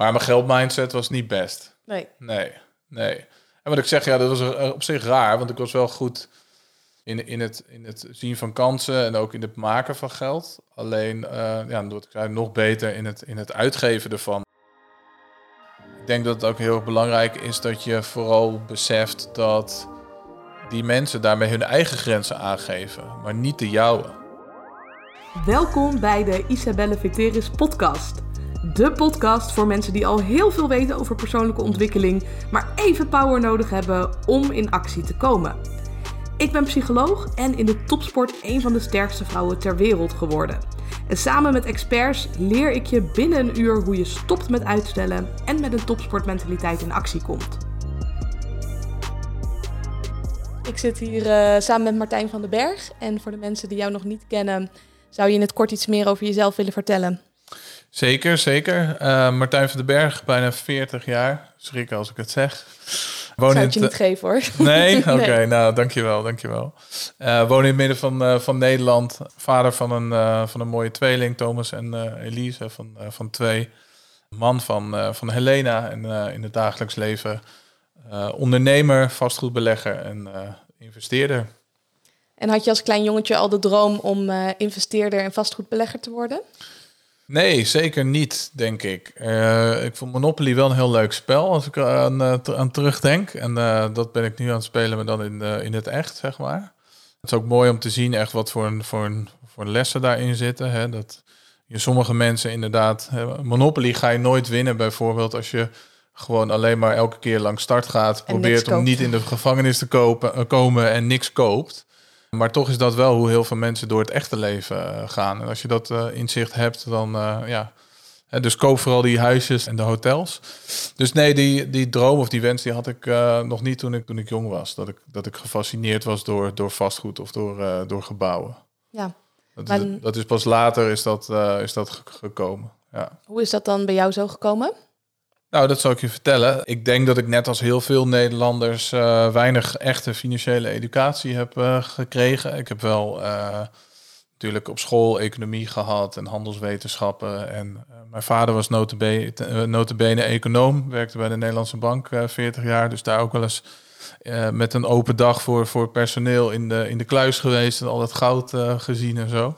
Maar mijn geldmindset was niet best. Nee. Nee, nee. En wat ik zeg, ja, dat was eh, op zich raar, want ik was wel goed in, in, het, in het zien van kansen en ook in het maken van geld. Alleen, uh, ja, wat ik zei, nog beter in het, in het uitgeven ervan. Ik denk dat het ook heel erg belangrijk is dat je vooral beseft dat die mensen daarmee hun eigen grenzen aangeven, maar niet de jouwe. Welkom bij de Isabelle Viteris podcast. De podcast voor mensen die al heel veel weten over persoonlijke ontwikkeling, maar even power nodig hebben om in actie te komen. Ik ben psycholoog en in de topsport een van de sterkste vrouwen ter wereld geworden. En samen met experts leer ik je binnen een uur hoe je stopt met uitstellen en met een topsportmentaliteit in actie komt. Ik zit hier uh, samen met Martijn van den Berg. En voor de mensen die jou nog niet kennen, zou je in het kort iets meer over jezelf willen vertellen? Zeker, zeker. Uh, Martijn van den Berg, bijna 40 jaar. Schrik als ik het zeg. Woon Zou het je niet geven hoor. Nee? Oké, okay, nou dankjewel, dankjewel. Uh, woon in het midden van, uh, van Nederland. Vader van een, van een mooie tweeling, Thomas en Elise, van, van twee. Man van, van Helena en in het dagelijks leven ondernemer, vastgoedbelegger en investeerder. En had je als klein jongetje al de droom om investeerder en vastgoedbelegger te worden? Nee, zeker niet, denk ik. Uh, ik vond Monopoly wel een heel leuk spel als ik aan, uh, aan terugdenk. En uh, dat ben ik nu aan het spelen, maar dan in, in het echt, zeg maar. Het is ook mooi om te zien echt wat voor, een, voor, een, voor lessen daarin zitten. Hè? Dat je sommige mensen inderdaad... Hè, Monopoly ga je nooit winnen bijvoorbeeld als je gewoon alleen maar elke keer langs start gaat. probeert om niet in de gevangenis te kopen, komen en niks koopt. Maar toch is dat wel hoe heel veel mensen door het echte leven eh, gaan. En als je dat uh, inzicht hebt, dan uh, ja. Dus koop vooral die huisjes en de hotels. Dus nee, die, die droom of die wens die had ik nog niet toen ik, toen ik jong was. Dat ik, dat ik gefascineerd was door, door vastgoed of door, door gebouwen. Ja. Dat, maar... is, dat is pas later is dat, is dat gekomen. Ja. Hoe is dat dan bij jou zo gekomen? Nou, dat zal ik je vertellen. Ik denk dat ik net als heel veel Nederlanders uh, weinig echte financiële educatie heb uh, gekregen. Ik heb wel uh, natuurlijk op school economie gehad en handelswetenschappen. En mijn vader was notabene, notabene econoom, werkte bij de Nederlandse Bank 40 jaar. Dus daar ook wel eens met een open dag voor, voor personeel in de, in de kluis geweest en al het goud gezien en zo.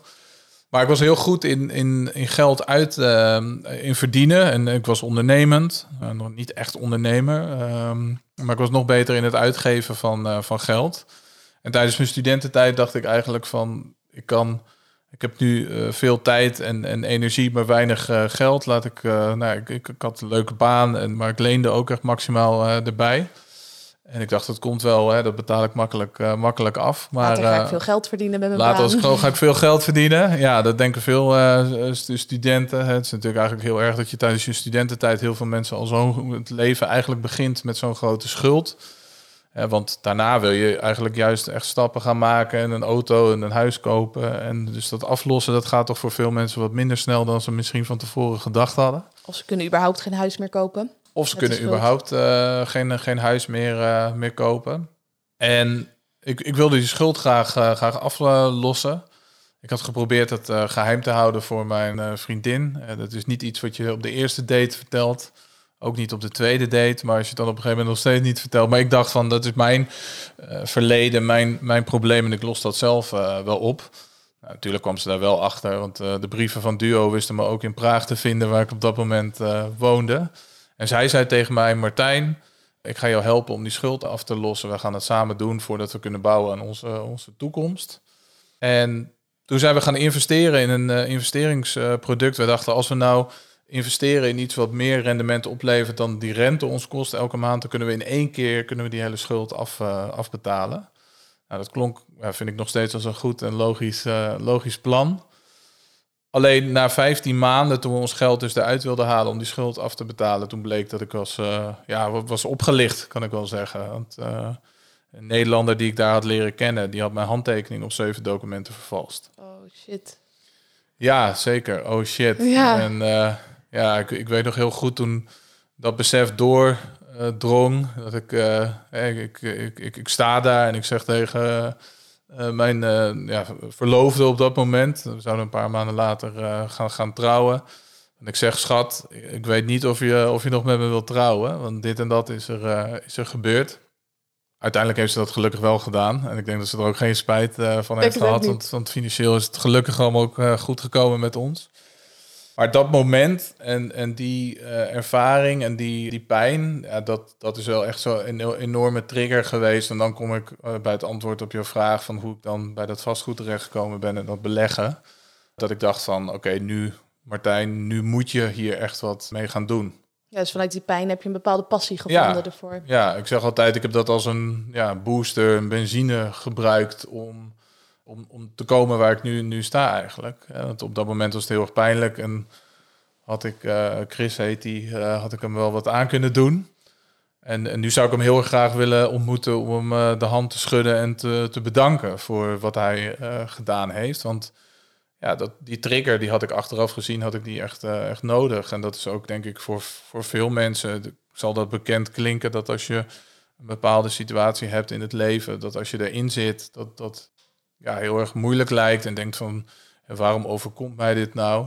Maar ik was heel goed in, in, in geld uit uh, in verdienen. En ik was ondernemend. Uh, nog niet echt ondernemer. Uh, maar ik was nog beter in het uitgeven van, uh, van geld. En tijdens mijn studententijd dacht ik eigenlijk van... Ik kan... Ik heb nu veel tijd en, en energie, maar weinig geld. Laat ik, nou, ik, ik, ik, had een leuke baan, en, maar ik leende ook echt maximaal erbij. En ik dacht, dat komt wel, hè, dat betaal ik makkelijk, uh, makkelijk af. Maar later ga ik eh, veel geld verdienen met mijn later baan. Later ga ik veel geld verdienen. Ja, dat denken veel uh, studenten. Het is natuurlijk eigenlijk heel erg dat je tijdens je studententijd... heel veel mensen al zo het leven eigenlijk begint met zo'n grote schuld. want daarna wil je eigenlijk juist echt stappen gaan maken... en een auto en een huis kopen. En dus dat aflossen, dat gaat toch voor veel mensen wat minder snel... dan ze misschien van tevoren gedacht hadden. Of ze kunnen überhaupt geen huis meer kopen. Of ze kunnen überhaupt uh, geen, geen huis meer, uh, meer kopen. En ik, ik wilde die schuld graag, uh, graag aflossen. Ik had geprobeerd het geheim te houden voor mijn vriendin. dat is niet iets wat je op de eerste date vertelt. Ook niet op de tweede date. Maar als je het dan op een gegeven moment nog steeds niet vertelt. Maar ik dacht van, dat is mijn verleden, mijn, mijn probleem. En ik los dat zelf wel op. Nou, natuurlijk kwam ze daar wel achter. Want de brieven van Duo wisten me ook in Praag te vinden, waar ik op dat moment woonde. En zij zei tegen mij, Martijn, ik ga jou helpen om die schuld af te lossen. We gaan het samen doen voordat we kunnen bouwen aan onze, onze toekomst. En toen zijn we gaan investeren in een uh, investeringsproduct. we dachten, als we nou investeren in iets wat meer rendement oplevert dan die rente ons kost elke maand, dan kunnen we in één keer kunnen we die hele schuld af, uh, afbetalen. Nou, dat klonk, vind ik nog steeds als een goed en logisch, logisch plan. Alleen na 15 maanden, toen we ons geld dus eruit wilden halen om die schuld af te betalen, toen bleek dat ik was, uh, ja, was opgelicht, kan ik wel zeggen. Want uh, een Nederlander die ik daar had leren kennen, die had mijn handtekening op zeven documenten vervalst. Oh shit. Ja, zeker. Oh shit. Ja. En uh, ja, ik, ik weet nog heel goed toen dat besef doordrong, dat ik, ik, ik, ik, ik, sta daar en ik zeg tegen uh, mijn uh, ja, verloofde op dat moment. We zouden een paar maanden later uh, gaan, gaan trouwen. En ik zeg, schat, ik weet niet of je, of je nog met me wilt trouwen. Want dit en dat is er, eh, is er gebeurd. Uiteindelijk heeft ze dat gelukkig wel gedaan. En ik denk dat ze er ook geen spijt van heeft gehad. Want, want, financieel is het gelukkig allemaal ook goed gekomen met ons. Maar dat moment en, en die ervaring en die, die pijn, ja, dat, dat is wel echt zo een enorme trigger geweest. En dan kom ik bij het antwoord op je vraag van hoe ik dan bij dat vastgoed terechtgekomen ben en dat beleggen. Dat ik dacht van oké, nu Martijn, nu moet je hier echt wat mee gaan doen. Ja, dus vanuit die pijn heb je een bepaalde passie gevonden ja, ervoor. Ja, ik zeg altijd, ik heb dat als een ja, booster, een benzine gebruikt om, om, om te komen waar ik nu, nu sta eigenlijk. want op dat moment was het heel erg pijnlijk en had ik, uh, Chris heet die, uh, had ik hem wel wat aan kunnen doen. En, en nu zou ik hem heel erg graag willen ontmoeten om hem uh, de hand te schudden en te, te bedanken voor wat hij gedaan heeft. Want ja, dat, die trigger die had ik achteraf gezien, had ik die echt, echt nodig. En dat is ook denk ik voor, voor veel mensen, zal dat bekend klinken, dat als je een bepaalde situatie hebt in het leven, dat als je erin zit, dat dat ja, heel erg moeilijk lijkt en denkt van, waarom overkomt mij dit nou?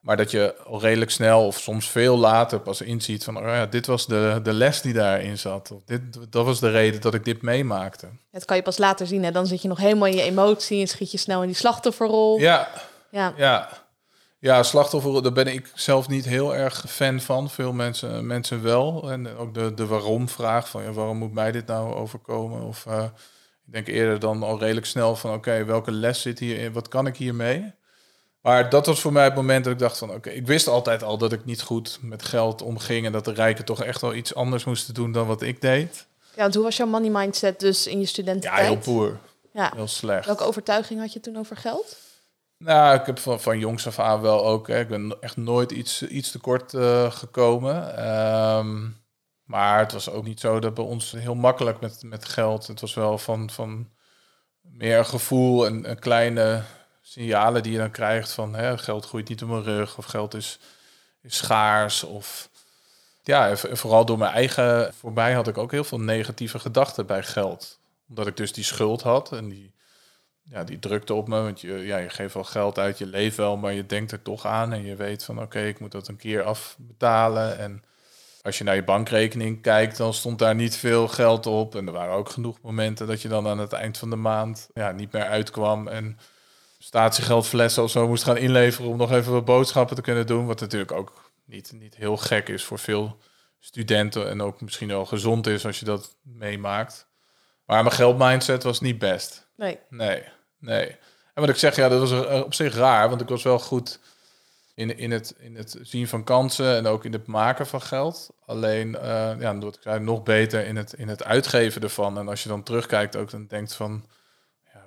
Maar dat je al redelijk snel of soms veel later pas inziet van, oh ja, dit was de, de les die daarin zat. Of dit, dat was de reden dat ik dit meemaakte. Het kan je pas later zien. Hè? Dan zit je nog helemaal in je emotie en schiet je snel in die slachtofferrol. Ja, ja. ja. Ja, slachtoffer, daar ben ik zelf niet heel erg fan van. Veel mensen, mensen wel. En ook de, de waarom-vraag van ja, waarom moet mij dit nou overkomen? Of uh, ik denk eerder dan al redelijk snel van oké, welke les zit hierin? Wat kan ik hiermee? Maar dat was voor mij het moment dat ik dacht van oké, ik wist altijd al dat ik niet goed met geld omging en dat de rijken toch echt wel iets anders moesten doen dan wat ik deed. Ja, want hoe was jouw money mindset dus in je studententijd? Ja, heel poer. Ja. Heel slecht. Welke overtuiging had je toen over geld? Nou, ik heb van, van jongs af aan wel ook. Hè, ik ben echt nooit iets, iets tekort uh, gekomen. Ehm, maar het was ook niet zo dat bij ons heel makkelijk met, met geld. Het was wel van, van meer gevoel en, kleine signalen die je dan krijgt van hè, geld groeit niet op mijn rug of geld is, is schaars. Of ja, vooral door mijn eigen voorbij had ik ook heel veel negatieve gedachten bij geld. Omdat ik dus die schuld had en die, ja, die drukte op me. Want je, ja, je geeft wel geld uit, je leeft wel, maar je denkt er toch aan en je weet van oké, ik moet dat een keer afbetalen. En als je naar je bankrekening kijkt, dan stond daar niet veel geld op. En er waren ook genoeg momenten dat je dan aan het eind van de maand ja, niet meer uitkwam. En statiegeldflessen of zo moest gaan inleveren om nog even wat boodschappen te kunnen doen. Wat natuurlijk ook niet, niet heel gek is voor veel studenten en ook misschien wel gezond is als je dat meemaakt. Maar mijn geldmindset was niet best. Nee. Nee, nee. En wat ik zeg, ja, dat was op zich raar, want ik was wel goed in, in, het, in het zien van kansen en ook in het maken van geld. Alleen, uh, ja, doe ik nog beter in het, in het uitgeven ervan. En als je dan terugkijkt, ook dan denkt van,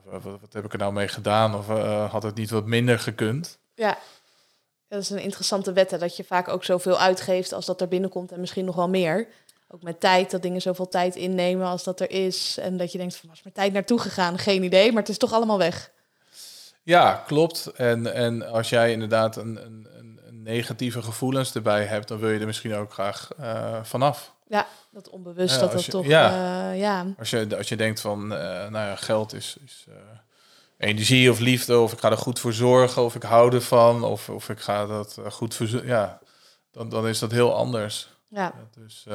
wat, wat, heb ik er nou mee gedaan? Of uh, had het niet wat minder gekund? Ja, dat is een interessante wet, dat je vaak ook zoveel uitgeeft als dat er binnenkomt en misschien nog wel meer. Ook met tijd, dat dingen zoveel tijd innemen als dat er is. En dat je denkt van, was mijn tijd naartoe gegaan? Geen idee, maar het is toch allemaal weg. Ja, klopt. En, en als jij inderdaad een, een, een negatieve gevoelens erbij hebt, dan wil je er misschien ook graag uh, vanaf. Ja, dat onbewust dat dat toch... Ja. Uh, ja. Als, je, als je denkt van, uh, nou ja, geld is, is energie of liefde, of ik ga er goed voor zorgen, of ik hou ervan, of, of ik ga dat goed voor... Ja, dan, dan is dat heel anders. Ja. Dus,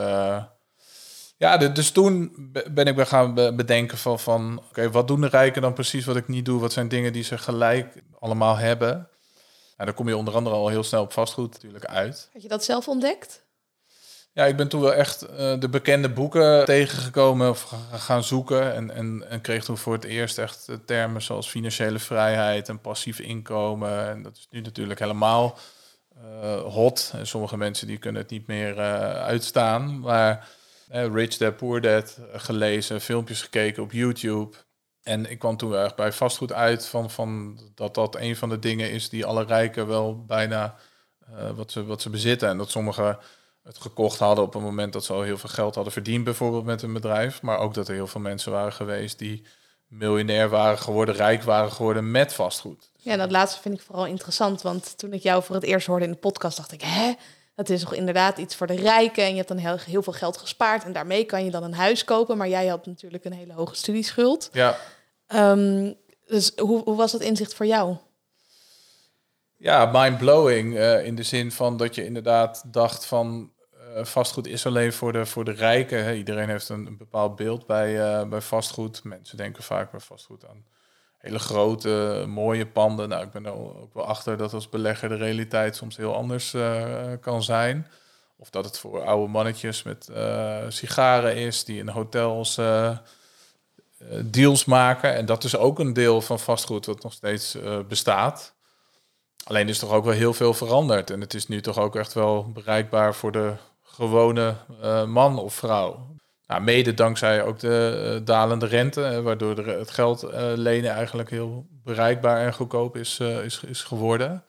ja, dus toen ben ik weer gaan bedenken van, van oké, wat doen de rijken dan precies wat ik niet doe? Wat zijn dingen die ze gelijk allemaal hebben? Nou, dan kom je onder andere al heel snel op vastgoed natuurlijk uit. Had je dat zelf ontdekt? Ja, ik ben toen wel echt uh, de bekende boeken tegengekomen of gaan zoeken. En, en, en kreeg toen voor het eerst echt termen zoals financiële vrijheid en passief inkomen. En dat is nu natuurlijk helemaal uh, hot. En sommige mensen die kunnen het niet meer uh, uitstaan. Maar Rich Dad Poor Dad gelezen, filmpjes gekeken op YouTube. En ik kwam toen erg bij vastgoed uit van, van dat dat een van de dingen is die alle rijken wel bijna wat, ze, wat ze bezitten. En dat sommige het gekocht hadden op een moment dat ze al heel veel geld hadden verdiend, bijvoorbeeld met een bedrijf. Maar ook dat er heel veel mensen waren geweest die miljonair waren geworden, rijk waren geworden met vastgoed. Ja, dat laatste vind ik vooral interessant. Want toen ik jou voor het eerst hoorde in de podcast, dacht ik, hè? Dat is toch inderdaad iets voor de rijken. En je hebt dan heel, heel veel geld gespaard. En daarmee kan je dan een huis kopen. Maar jij had natuurlijk een hele hoge studieschuld. Ja. Um, dus hoe, hoe was dat inzicht voor jou? Ja, mind-blowing eh, in de zin van dat je inderdaad dacht van eh, vastgoed is alleen voor de, voor de rijken. Hè. Iedereen heeft een, een bepaald beeld bij, eh, bij vastgoed. Mensen denken vaak bij vastgoed aan hele grote, mooie panden. Nou, ik ben er ook wel achter dat als belegger de realiteit soms heel anders eh, kan zijn. Of dat het voor oude mannetjes met eh, sigaren is die in hotels eh, deals maken. En dat is ook een deel van vastgoed wat nog steeds bestaat. Alleen is toch ook wel heel veel veranderd. En het is nu toch ook echt wel bereikbaar voor de gewone man of vrouw. Nou, mede dankzij ook de eh, dalende rente, eh, waardoor de, het geld eh, lenen eigenlijk heel bereikbaar en goedkoop is, eh, is, is geworden.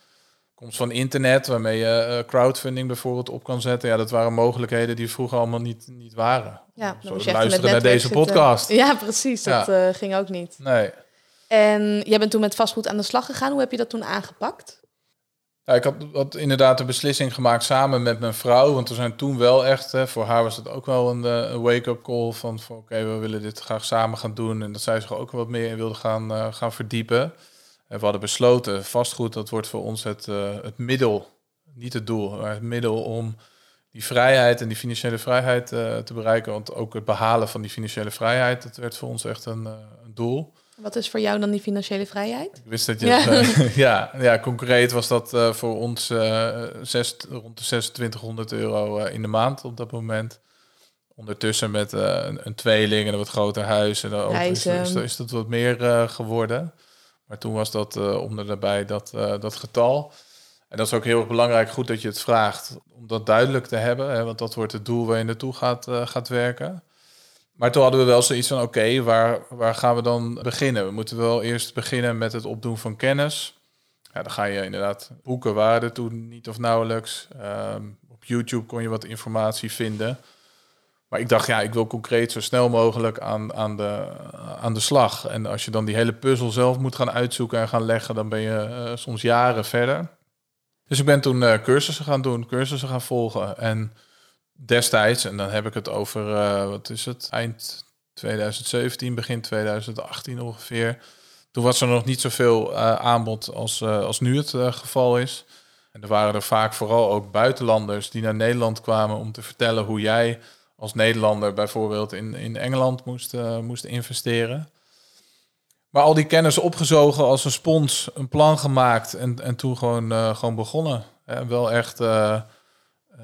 Komst van internet, waarmee je eh, crowdfunding bijvoorbeeld op kan zetten. Ja, dat waren mogelijkheden die vroeger allemaal niet, niet waren. Ja, Zo luisteren naar deze zitten. podcast. Ja, precies. Dat eh, ging ook niet. Nee. En jij bent toen met vastgoed aan de slag gegaan. Hoe heb je dat toen aangepakt? Ja, ik had, inderdaad een beslissing gemaakt samen met mijn vrouw. Want we zijn toen wel echt, hè, voor haar was het ook wel een, eh, een wake-up call van, van oké, we willen dit graag samen gaan doen. En dat zij zich ook wat meer in wilde gaan, eh, gaan verdiepen. En we hadden besloten, vastgoed, dat wordt voor ons het, eh, het middel, niet het doel, maar het middel om die vrijheid en die financiële vrijheid te bereiken. Want ook het behalen van die financiële vrijheid, dat werd voor ons echt een, een doel. Wat is voor jou dan die financiële vrijheid? Ik wist dat je. Ja. het, eh, ja, ja, concreet was dat eh, voor ons eh, zes, rond de 2600 euro in de maand op dat moment. Ondertussen met een, een tweeling en een wat groter huis. En dan is, Reizen. is, is dat wat meer geworden. Maar toen was dat en nabij dat, dat getal. En dat is ook heel erg belangrijk, goed dat je het vraagt, om dat duidelijk te hebben. Hè, want dat wordt het doel waar je naartoe gaat, gaat werken. Maar toen hadden we wel zoiets van, oké, waar, waar gaan we dan beginnen? We moeten wel eerst beginnen met het opdoen van kennis. Ja, dan ga je inderdaad boeken waarden toen niet of nauwelijks. Ehm, op YouTube kon je wat informatie vinden. Maar ik dacht, ja, ik wil concreet zo snel mogelijk aan, aan, de, aan de slag. En als je dan die hele puzzel zelf moet gaan uitzoeken en gaan leggen, dan ben je eh, soms jaren verder. Dus ik ben toen eh, cursussen gaan doen, cursussen gaan volgen. En destijds, en dan heb ik het over, eh, wat is het, eind 2017, begin 2018 ongeveer. Toen was er nog niet zoveel eh, aanbod als, eh, als nu het geval is. En er waren er vaak vooral ook buitenlanders die naar Nederland kwamen om te vertellen hoe jij als Nederlander bijvoorbeeld in, in Engeland moest, moest investeren. Maar al die kennis opgezogen als een spons, een plan gemaakt en, en toen gewoon, gewoon begonnen. En wel echt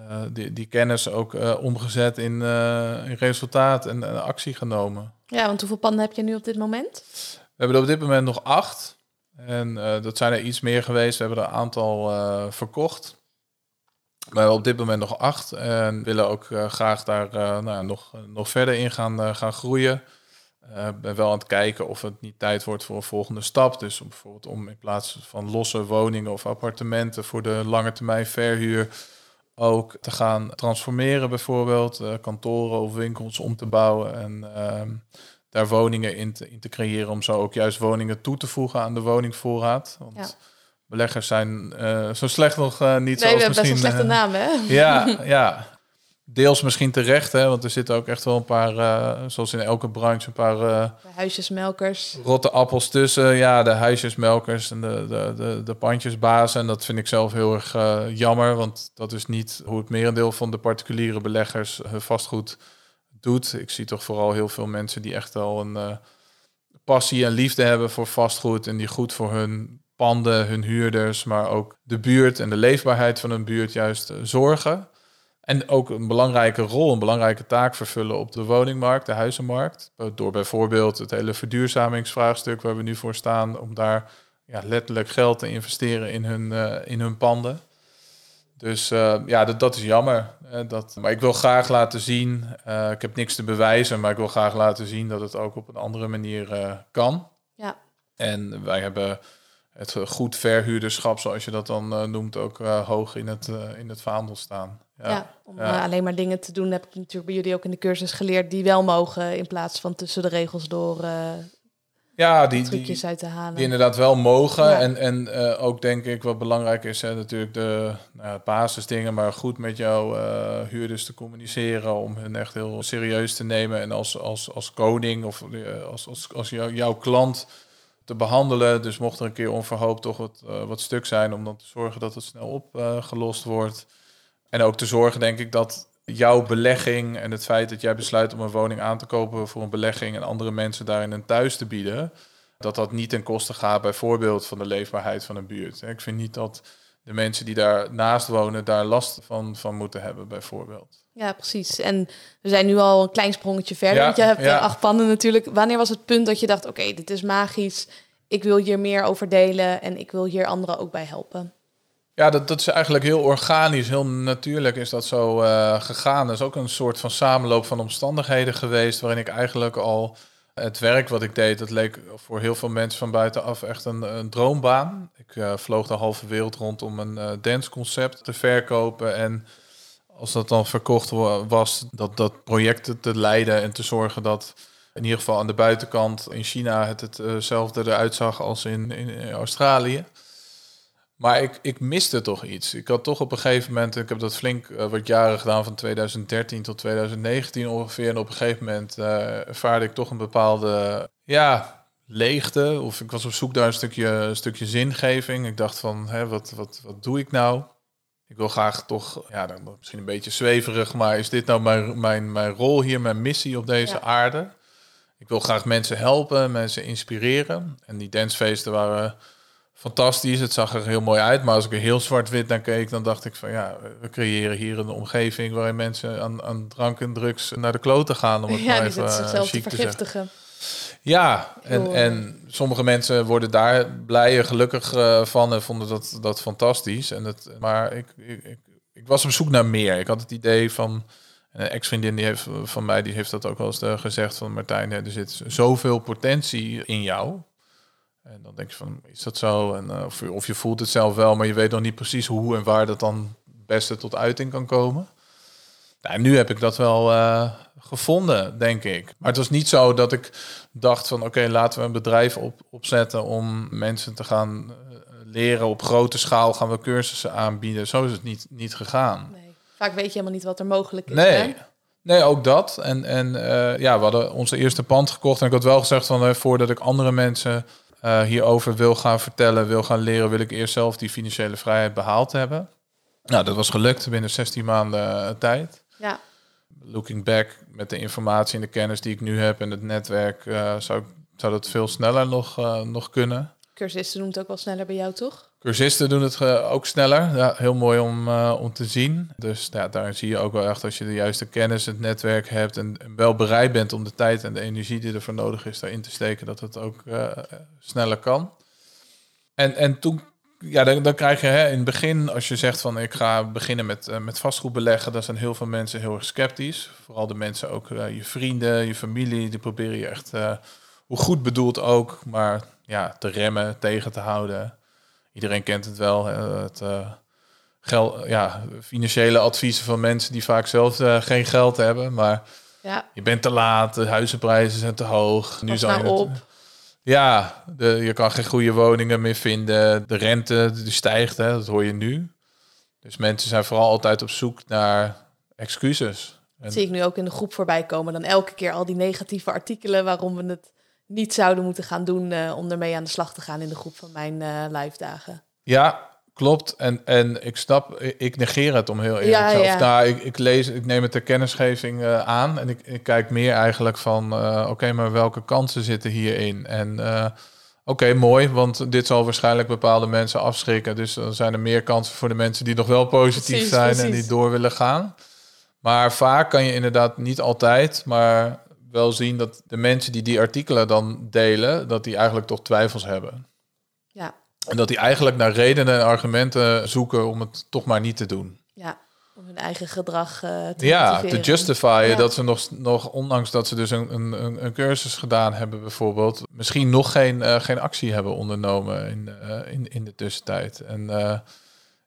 eh, die, die kennis ook eh, omgezet in, eh, in resultaat en, actie genomen. Ja, want hoeveel panden heb je nu op dit moment? We hebben er op dit moment nog acht. En dat zijn er iets meer geweest. We hebben er een aantal verkocht. We hebben op dit moment nog acht. En willen ook graag daar nou, nog, nog verder in gaan, gaan groeien. Ik ben wel aan het kijken of het niet tijd wordt voor een volgende stap. Dus om, bijvoorbeeld om in plaats van losse woningen of appartementen voor de lange termijn verhuur ook te gaan transformeren, bijvoorbeeld eh, kantoren of winkels om te bouwen en ehm, daar woningen in te, in te creëren om zo ook juist woningen toe te voegen aan de woningvoorraad. Want Ja. beleggers zijn eh, zo slecht nog eh, niet Nee, we zoals hebben best een slechte naam, hè? ja, ja. Deels misschien terecht, hè, want er zitten ook echt wel een paar, eh, zoals in elke branche, een paar eh, Huisjesmelkers. rotte appels tussen. Ja, de huisjesmelkers en de, de, de, de pandjesbazen. En dat vind ik zelf heel erg eh, jammer, want dat is niet hoe het merendeel van de particuliere beleggers hun vastgoed doet. Ik zie toch vooral heel veel mensen die echt al een passie en liefde hebben voor vastgoed en die goed voor hun panden, hun huurders, maar ook de buurt en de leefbaarheid van een buurt juist zorgen. En ook een belangrijke rol, een belangrijke taak vervullen op de woningmarkt, de huizenmarkt. Door bijvoorbeeld het hele verduurzamingsvraagstuk waar we nu voor staan, om daar ja, letterlijk geld te investeren in hun, eh, in hun panden. Dus eh, ja, dat, dat is jammer. dat, maar ik wil graag laten zien, eh, ik heb niks te bewijzen, maar ik wil graag laten zien dat het ook op een andere manier kan. Ja. En wij hebben het eh, goed verhuurderschap, zoals je dat dan eh, noemt, ook eh, hoog in het, in het vaandel saan. Ja, om Ja. eh, alleen maar dingen te doen heb ik natuurlijk bij jullie ook in de cursus geleerd die wel mogen in plaats van tussen de regels door ja die, trucjes die, uit te halen. die inderdaad wel mogen. Ja. En, en ook denk ik wat belangrijk is, hè, natuurlijk de nou, basisdingen, maar goed met jouw huurders te communiceren om hun echt heel serieus te nemen en als, als, als koning of als, als, als jou, jouw klant te behandelen. Dus mocht er een keer onverhoopt toch wat, eh, wat stuk zijn, om dan te zorgen dat het snel opgelost wordt. En ook te zorgen, denk ik, dat jouw belegging en het feit dat jij besluit om een woning aan te kopen voor een belegging en andere mensen daarin een thuis te bieden, dat dat niet ten koste gaat bijvoorbeeld van de leefbaarheid van een buurt. Ik vind niet dat de mensen die daarnaast wonen daar last van, van moeten hebben, bijvoorbeeld. Ja, precies. En we zijn nu al een klein sprongetje verder, Ja, want je hebt ja. eh, acht panden natuurlijk. Wanneer was het punt dat je dacht, oké, dit is magisch, ik wil hier meer over delen en ik wil hier anderen ook bij helpen? Ja, dat, dat is eigenlijk heel organisch, heel natuurlijk is dat zo eh, gegaan. Dat is ook een soort van samenloop van omstandigheden geweest, waarin ik eigenlijk al het werk wat ik deed, dat leek voor heel veel mensen van buitenaf echt een, droombaan. Ik eh, vloog de halve wereld rond om een eh danceconcept te verkopen en als dat dan verkocht wa- was, dat, dat projecten te leiden en te zorgen dat in ieder geval aan de buitenkant in China het hetzelfde eruit zag als in Australië. Maar ik, ik miste toch iets. Ik had toch op een gegeven moment, ik heb dat flink eh, wat jaren gedaan, van 2013 tot 2019 ongeveer. En op een gegeven moment eh, ervaarde ik toch een bepaalde, ja, leegte. Of ik was op zoek naar een stukje, een stukje zingeving. Ik dacht van, hè, wat, wat, wat doe ik nou? Ik wil graag toch, ja, dan misschien een beetje zweverig, maar is dit nou mijn, mijn, mijn rol hier, mijn missie op deze Ja. aarde? Ik wil graag mensen helpen, mensen inspireren. En die dancefeesten waren fantastisch. Het zag er heel mooi uit. Maar als ik er heel zwart-wit naar keek, dan dacht ik van ja, we creëren hier een omgeving waarin mensen aan, aan drank en drugs naar de kloten gaan. Om het Ja, maar even eh, zichzelf te vergiftigen. Ja, en, en sommige mensen worden daar blij en gelukkig eh, van en vonden dat, dat fantastisch. En het, maar ik, ik, ik, ik was op zoek naar meer. Ik had het idee van, een ex-vriendin die heeft, van mij die heeft dat ook wel eens eh, gezegd van Martijn, hè, er zit zoveel potentie in jou. En dan denk je van, is dat zo? En, eh, of, je- of je voelt het zelf wel, maar je weet nog niet precies hoe en waar dat dan het beste tot uiting kan komen. Nou, nu heb ik dat wel eh, gevonden, denk ik. Maar het was niet zo dat ik dacht van... oké, laten we een bedrijf op, opzetten om mensen te gaan eh, leren. Op grote schaal gaan we cursussen aanbieden. Zo is het niet, niet gegaan. Nee. Vaak weet je helemaal niet wat er mogelijk is. Nee, hè? nee ook dat. En, en ja, we hadden onze eerste pand gekocht. En ik had wel gezegd van... voordat ik andere mensen eh, hierover wil gaan vertellen... wil gaan leren... wil ik eerst zelf die financiële vrijheid behaald hebben. Nou, dat was gelukt binnen 16 maanden eh, tijd Ja, looking back met de informatie en de kennis die ik nu heb en het netwerk, eh, zou, zou dat veel sneller nog, eh, nog kunnen. cursisten het ook wel sneller bij jou, toch? Cursisten doen het eh, ook sneller. Ja, heel mooi om, eh, om te zien. Dus ja, daar zie je ook wel echt als je de juiste kennis, het netwerk hebt en, wel bereid bent om de tijd en de energie die ervoor nodig is daarin te steken, dat het ook eh, sneller kan. En, en toen, ja, dan, dan krijg je hè, in het begin, als je zegt van ik ga beginnen met, met vastgoed beleggen, dan zijn heel veel mensen heel erg sceptisch. Vooral de mensen, ook je vrienden, je familie, die proberen je echt, hoe goed bedoeld ook, maar ja, te remmen, tegen te houden. Iedereen kent het wel, het uh, gel, ja, financiële adviezen van mensen die vaak zelf uh, geen geld hebben, maar Ja, je bent te laat, de huizenprijzen zijn te hoog. Zou je nou het- op. ja, de, je kan geen goede woningen meer vinden. De rente die stijgt, hè, dat hoor je nu. Dus mensen zijn vooral altijd op zoek naar excuses. En, Dat zie ik nu ook in de groep voorbij komen. Dan elke keer al die negatieve artikelen waarom we het niet zouden moeten gaan doen eh, om ermee aan de slag te gaan in de groep van mijn eh live dagen. Ja, klopt. En, en ik snap, ik- negeer het om heel eerlijk Ja, te zijn. ja. Nou, ik, ik lees, ik neem het ter kennisgeving eh, aan. En ik, ik kijk meer eigenlijk van, oké, maar welke kansen zitten hierin? En oké, mooi, want dit zal waarschijnlijk bepaalde mensen afschrikken. Dus dan zijn er meer kansen voor de mensen die nog wel positief Precies, zijn en die door willen gaan. Maar vaak kan je inderdaad niet altijd, maar wel zien dat de mensen die die artikelen dan delen, dat die eigenlijk toch twijfels hebben. Ja, En dat die eigenlijk naar redenen en argumenten zoeken om het toch maar niet te doen. ja. Om hun eigen gedrag eh te Ja, te justifyen Ja. dat ze nog, nog, ondanks dat ze dus een, een, een- cursus gedaan hebben bijvoorbeeld, misschien nog geen, eh, geen actie hebben ondernomen in, eh, in, in de tussentijd. En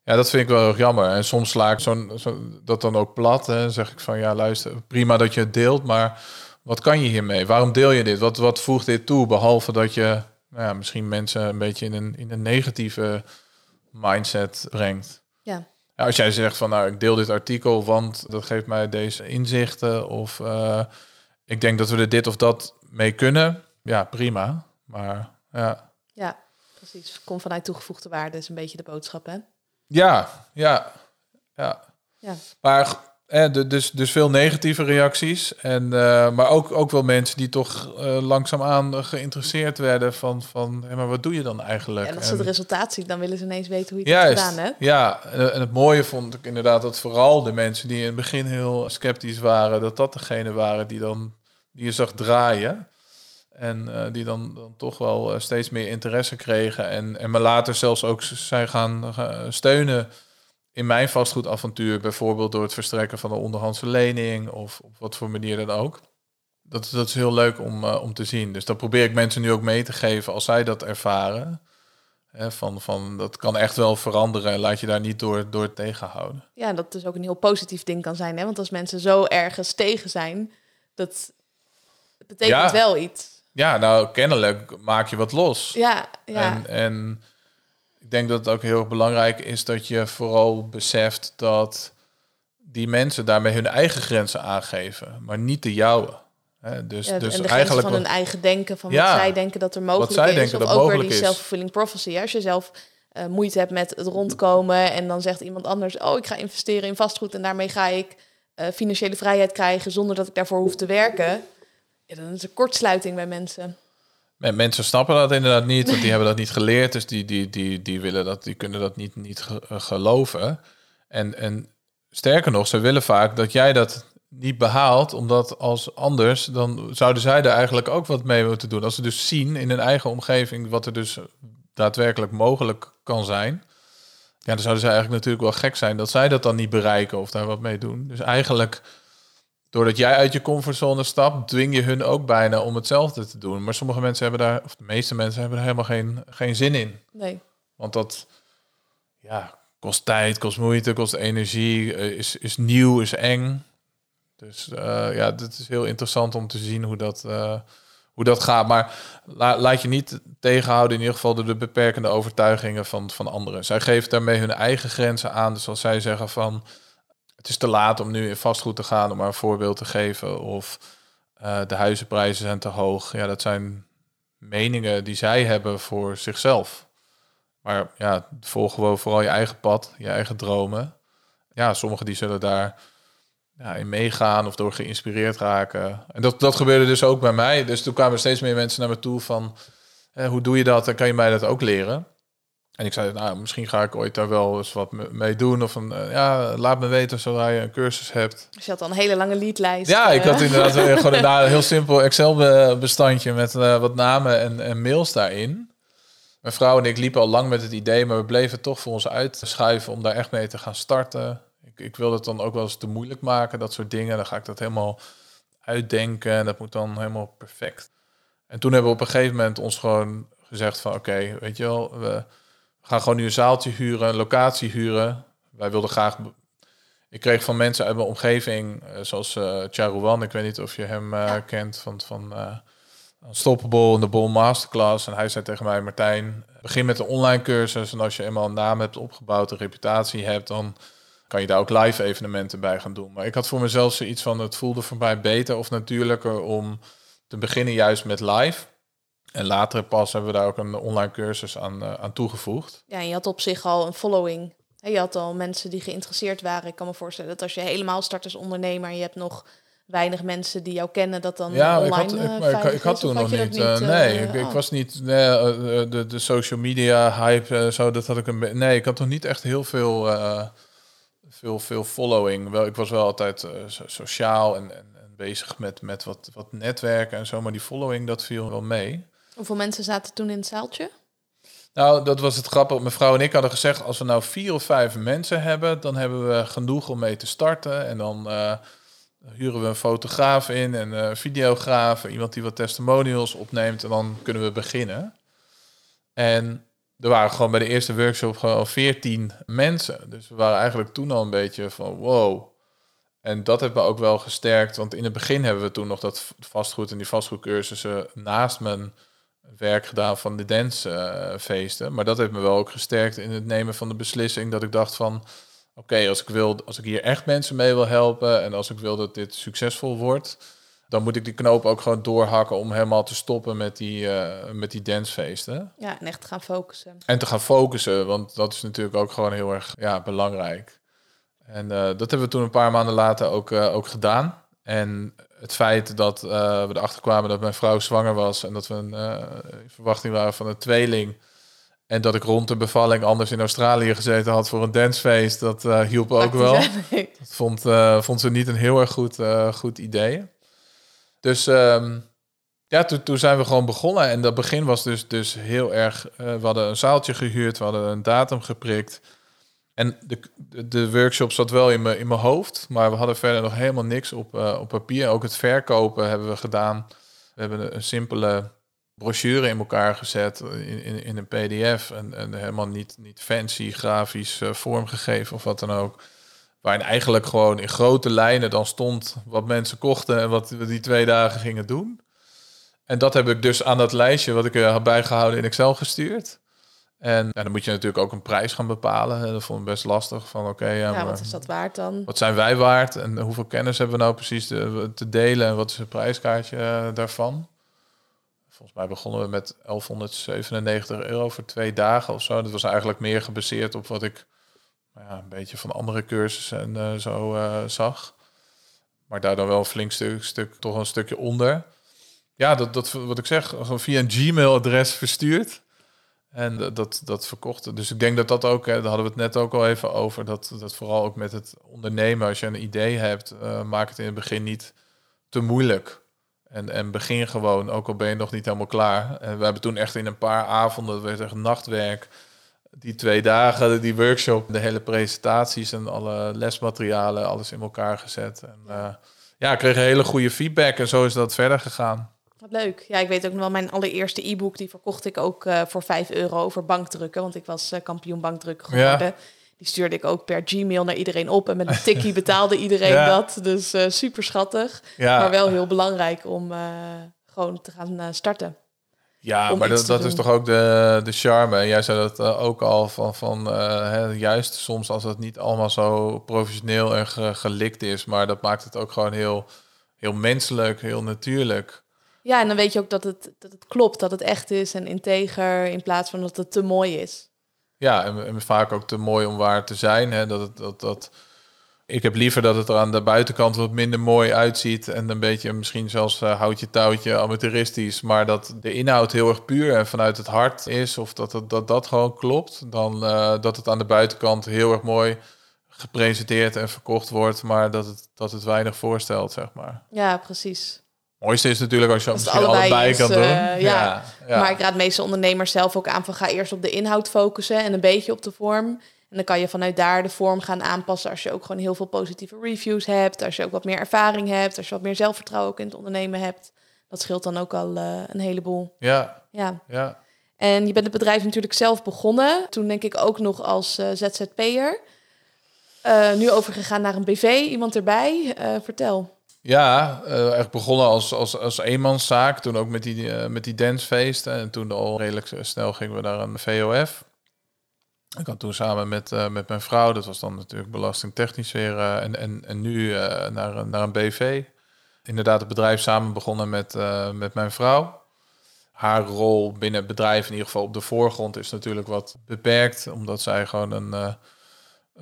ja, dat vind ik wel erg jammer. En soms sla ik zo'n, zo, dat dan ook plat. Hè. Dan zeg ik van ja, luister, prima dat je het deelt, maar wat kan je hiermee? Waarom deel je dit? Wat, wat voegt dit toe? Behalve dat je nou ja, misschien mensen een beetje in een, in een negatieve mindset brengt. Ja, Ja, als jij zegt van nou, ik deel dit artikel, want dat geeft mij deze inzichten. Of eh, ik denk dat we er dit of dat mee kunnen. Ja, prima. Maar ja, Ja, precies. Kom vanuit toegevoegde waarde is een beetje de boodschap, hè? Ja, ja, ja. Ja. Maar eh, dus, dus veel negatieve reacties. En, eh, maar ook, ook wel mensen die toch eh, langzaamaan geïnteresseerd werden van, van maar wat doe je dan eigenlijk? En als ze het resultaat zien, dan willen ze ineens weten hoe je het hebt gedaan, hè? ja. En, het mooie vond ik inderdaad dat vooral de mensen die in het begin heel sceptisch waren, dat dat degene waren die, dan, die je zag draaien. En die dan, dan toch wel steeds meer interesse kregen. En, en me later zelfs ook zijn gaan steunen in mijn vastgoedavontuur. Bijvoorbeeld door het verstrekken van een onderhandse lening of op wat voor manier dan ook. Dat, dat is heel leuk om, eh, om te zien. Dus dat probeer ik mensen nu ook mee te geven als zij dat ervaren. Hè, van, van, dat kan echt wel veranderen en laat je daar niet door, door tegenhouden. Ja, dat dus ook een heel positief ding kan zijn, hè? Want als mensen zo ergens tegen zijn, dat betekent Ja. wel iets. Ja, nou, kennelijk maak je wat los. Ja, ja. En, en denk dat het ook heel belangrijk is dat je vooral beseft dat die mensen daarmee hun eigen grenzen aangeven, maar niet de jouwe. Dus Ja, dus en de grenzen eigenlijk van hun eigen denken, van Ja, wat zij denken dat er mogelijk zij is. denken of dat ook weer die self-fulfilling prophecy. Als je zelf eh, moeite hebt met het rondkomen en dan zegt iemand anders... oh, ik ga investeren in vastgoed en daarmee ga ik eh, financiële vrijheid krijgen... zonder dat ik daarvoor hoef te werken. Ja, dan is er kortsluiting bij mensen. Men- Mensen snappen dat inderdaad niet, want die hebben dat niet geleerd. Dus die, die, die, die, willen dat, die kunnen dat niet, niet eh, geloven. En, en sterker nog, ze willen vaak dat jij dat niet behaalt, omdat als anders, dan zouden zij er eigenlijk ook wat mee moeten doen. Als ze dus zien in hun eigen omgeving wat er dus daadwerkelijk mogelijk kan zijn. Ja, dan zouden zij eigenlijk natuurlijk wel gek zijn dat zij dat dan niet bereiken of daar wat mee doen. Dus eigenlijk, doordat jij uit je comfortzone stapt, dwing je hun ook bijna om hetzelfde te doen. Maar sommige mensen hebben daar, of de meeste mensen hebben er helemaal geen, geen zin in. Nee. Want dat ja, kost tijd, kost moeite, kost energie, eh, is, is nieuw, is eng. Dus eh, ja, het is heel interessant om te zien hoe dat, eh, hoe dat gaat. Maar la- laat je niet tegenhouden, in ieder geval door de beperkende overtuigingen van, van anderen. Zij geven daarmee hun eigen grenzen aan. Dus als zij zeggen van het is te laat om nu in vastgoed te gaan, om maar een voorbeeld te geven. Of eh, de huizenprijzen zijn te hoog. Ja, dat zijn meningen die zij hebben voor zichzelf. Maar ja, volg gewoon vooral je eigen pad, je eigen dromen. Ja, sommigen die zullen daar in meegaan of door geïnspireerd raken. En dat, dat gebeurde dus ook bij mij. Dus toen kwamen steeds meer mensen naar me toe van... eh, hoe doe je dat en kan je mij dat ook leren? En ik zei, nou, misschien ga ik ooit daar wel eens wat me- mee doen. Of een, eh, ja, laat me weten zodra je een cursus hebt. Dus je had al een hele lange leadlijst. Ja, ik eh. had inderdaad gewoon een, nou, een heel simpel Excel-bestandje met eh, wat namen en, en mails daarin. Mijn vrouw en ik liepen al lang met het idee, maar we bleven toch voor ons uitschuiven om daar echt mee te gaan starten. Ik, ik wilde het dan ook wel eens te moeilijk maken, dat soort dingen. Dan ga ik dat helemaal uitdenken en dat moet dan helemaal perfect. En toen hebben we op een gegeven moment ons gewoon gezegd van oké, weet je wel, we gaan gewoon nu een zaaltje huren, een locatie huren. Wij wilden graag ik kreeg van mensen uit mijn omgeving, eh, zoals eh Charouan, ik weet niet of je hem eh, kent, van, van eh Unstoppable en de Bol Masterclass. En hij zei tegen mij, Martijn, begin met een online cursus. En als je eenmaal een naam hebt opgebouwd, een reputatie hebt, dan kan je daar ook live evenementen bij gaan doen. Maar ik had voor mezelf zoiets van, het voelde voor mij beter of natuurlijker om te beginnen juist met live. En later pas hebben we daar ook een online cursus aan, eh, aan toegevoegd. Ja, en je had op zich al een following. Je had al mensen die geïnteresseerd waren. Ik kan me voorstellen dat als je helemaal start als ondernemer... en je hebt nog weinig mensen die jou kennen... dat dan Ja, ik online had, ik, eh, maar ik, veilig ik had toen nog niet. eh, eh, nee, ik, ik oh. was niet. Nee, eh, eh, de, de social media hype, eh, zo, dat had ik een Nee, ik had nog niet echt heel veel, eh, veel, veel following. Wel, ik was wel altijd eh, so- sociaal en, en, en bezig met, met wat, wat netwerken en zo, maar die following, dat viel wel mee. Hoeveel mensen zaten toen in het zaaltje? Nou, dat was het grappige. Mijn vrouw en ik hadden gezegd, als we nou vier of vijf mensen hebben, dan hebben we genoeg om mee te starten. En dan eh, huren we een fotograaf in en een videograaf, iemand die wat testimonials opneemt en dan kunnen we beginnen. En er waren gewoon bij de eerste workshop gewoon veertien mensen. Dus we waren eigenlijk toen al een beetje van wow. En dat heeft me ook wel gesterkt, want in het begin hebben we toen nog dat vastgoed en die vastgoedcursussen naast mijn werk gedaan van de dancefeesten. maar dat heeft me wel ook gesterkt in het nemen van de beslissing dat ik dacht van oké, als ik wil, als ik hier echt mensen mee wil helpen en als ik wil dat dit succesvol wordt, dan moet ik die knoop ook gewoon doorhakken om helemaal te stoppen met die, eh, met die dancefeesten. Ja, en echt gaan focussen. En te gaan focussen, want dat is natuurlijk ook gewoon heel erg ja, belangrijk. En eh, dat hebben we toen een paar maanden later ook, eh, ook gedaan. En het feit dat we erachter kwamen dat mijn vrouw zwanger was en dat we een verwachting waren van een tweeling. En dat ik rond de bevalling anders in Australië gezeten had voor een dancefeest, dat hielp ook wel. Dat vond, vond ze niet een heel erg goed, goed idee. Dus ehm, ja, toen, toen zijn we gewoon begonnen. En dat begin was dus, dus heel erg... We hadden een zaaltje gehuurd, we hadden een datum geprikt. En de, de, workshop zat wel in mijn, in mijn hoofd, maar we hadden verder nog helemaal niks op, uh, op papier. Ook het verkopen hebben we gedaan. We hebben een, simpele brochure in elkaar gezet in, in, in een pdf. En, en helemaal niet, niet fancy grafisch uh, vormgegeven of wat dan ook. Waarin eigenlijk gewoon in grote lijnen dan stond wat mensen kochten en wat we die twee dagen gingen doen. En dat heb ik dus aan dat lijstje wat ik er had bijgehouden in Excel gestuurd. En, dan moet je natuurlijk ook een prijs gaan bepalen. Dat vond ik best lastig. Van oké, ja, wat is dat waard dan? Wat zijn wij waard en hoeveel kennis hebben we nou precies te, te delen en wat is het prijskaartje eh, daarvan? Volgens mij begonnen we met 1197 euro voor twee dagen of zo. Dat was eigenlijk meer gebaseerd op wat ik ja, een beetje van andere cursussen en uh, zo uh, zag. Maar daar dan wel een flink stuk, stuk, toch een stukje onder. Ja, dat, dat wat ik zeg, gewoon via een Gmail-adres verstuurd. En dat, dat verkochten. Dus ik denk dat dat ook, hè, daar hadden we het net ook al even over, dat, dat vooral ook met het ondernemen, als je een idee hebt, uh, maak het in het begin niet te moeilijk. En, en begin gewoon, ook al ben je nog niet helemaal klaar. En we hebben toen echt in een paar avonden, dat werd echt nachtwerk, die twee dagen, die workshop, de hele presentaties en alle lesmaterialen, alles in elkaar gezet. En uh, ja, ik kreeg een hele goede feedback en zo is dat verder gegaan. Leuk. Ja, ik weet ook nog wel, mijn allereerste e-book, die verkocht ik ook uh, voor 5 euro over bankdrukken, want ik was uh, kampioen bankdrukken geworden. Ja. Die stuurde ik ook per Gmail naar iedereen op en met een tikkie betaalde iedereen ja. dat. Dus super schattig, ja. maar wel heel belangrijk om gewoon te gaan starten. Ja, maar dat, dat is toch ook de, de charme. En jij zei dat uh, ook al van, van uh, hè, juist soms als het niet allemaal zo professioneel en ge, gelikt is, maar dat maakt het ook gewoon heel, heel menselijk, heel natuurlijk. Ja, en dan weet je ook dat het, dat het klopt, dat het echt is en integer, in plaats van dat het te mooi is. Ja, en, en vaak ook te mooi om waar te zijn. Hè? Dat, het, dat, dat, ik heb liever dat het er aan de buitenkant wat minder mooi uitziet. En een beetje misschien zelfs uh, houtje touwtje amateuristisch. Maar dat de inhoud heel erg puur en vanuit het hart is. Of dat het, dat, dat gewoon klopt. Dan uh, dat het aan de buitenkant heel erg mooi gepresenteerd en verkocht wordt. Maar dat het, dat het weinig voorstelt, zeg maar. Ja, precies. Mooiste is natuurlijk als je als misschien allebei, allebei kan doen. Uh, ja. Ja, Maar ik raad meeste ondernemers zelf ook aan van ga eerst op de inhoud focussen en een beetje op de vorm. En dan kan je vanuit daar de vorm gaan aanpassen als je ook gewoon heel veel positieve reviews hebt, als je ook wat meer ervaring hebt, als je wat meer zelfvertrouwen ook in het ondernemen hebt. Dat scheelt dan ook al uh, een heleboel. Ja. ja. ja. En je bent het bedrijf natuurlijk zelf begonnen. Toen denk ik ook nog als uh, ZZP'er. Uh, nu overgegaan naar een BV. Iemand erbij. vertel. Ja, echt begonnen als, als, als eenmanszaak. Toen ook met die, met die dancefeesten. En toen al redelijk snel gingen we naar een VOF. Ik had toen samen met, uh, met mijn vrouw, dat was dan natuurlijk belastingtechnisch weer, uh, en, en, en nu uh, naar, naar een BV. Inderdaad, het bedrijf samen begonnen met, met mijn vrouw. Haar rol binnen het bedrijf, in ieder geval op de voorgrond, is natuurlijk wat beperkt, omdat zij gewoon een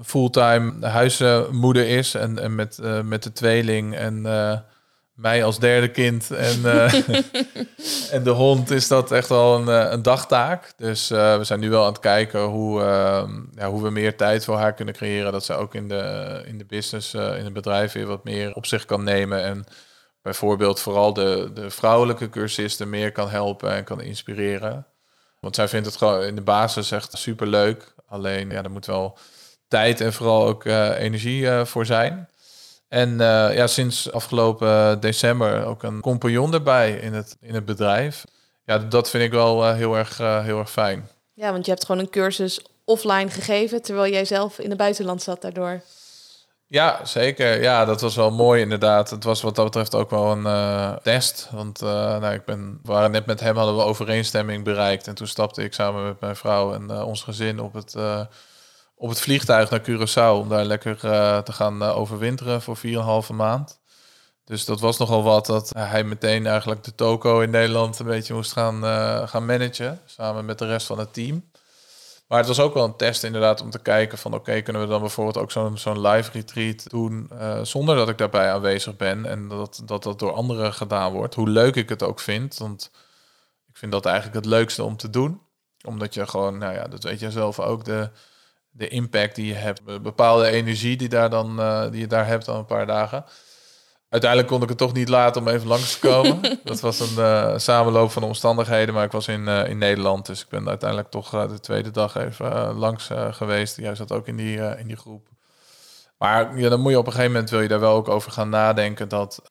fulltime huismoeder is en, en met, met de tweeling en mij als derde kind en, uh, en de hond is dat echt wel een, eh, een dagtaak. Dus we zijn nu wel aan het kijken hoe, uh, ja, hoe we meer tijd voor haar kunnen creëren. Dat ze ook in de, in de business, in het bedrijf weer wat meer op zich kan nemen. En bijvoorbeeld vooral de, de vrouwelijke cursisten meer kan helpen en kan inspireren. Want zij vindt het gewoon in de basis echt super leuk. Alleen ja, er moet wel tijd en vooral ook energie voor zijn. En uh, ja, sinds afgelopen december ook een compagnon erbij in het, in het bedrijf. Ja, dat vind ik wel heel, erg, heel erg fijn. Ja, want je hebt gewoon een cursus offline gegeven, terwijl jij zelf in het buitenland zat daardoor. Ja, zeker. Ja, dat was wel mooi inderdaad. Het was wat dat betreft ook wel een test. Want nou, ik ben, we waren net met hem hadden we overeenstemming bereikt. En toen stapte ik samen met mijn vrouw en ons gezin op het op het vliegtuig naar Curaçao om daar lekker uh, te gaan uh, overwinteren voor 4,5 maand. Dus dat was nogal wat dat hij meteen eigenlijk de toko in Nederland een beetje moest gaan, gaan managen. Samen met de rest van het team. Maar het was ook wel een test inderdaad om te kijken van oké, kunnen we dan bijvoorbeeld ook zo'n zo'n live retreat doen zonder dat ik daarbij aanwezig ben en dat, dat dat door anderen gedaan wordt. Hoe leuk ik het ook vind, want ik vind dat eigenlijk het leukste om te doen. Omdat je gewoon, nou ja, dat weet je zelf ook, de, de impact die je hebt, de bepaalde energie die, daar dan, uh, die je daar hebt dan een paar dagen. Uiteindelijk kon ik het toch niet laten om even langs te komen. dat was een uh, samenloop van omstandigheden, maar ik was in, uh, in Nederland, dus ik ben uiteindelijk toch de tweede dag even langs geweest. Jij zat ook in die, in die groep. Maar ja, dan moet je op een gegeven moment wil je daar wel ook over gaan nadenken dat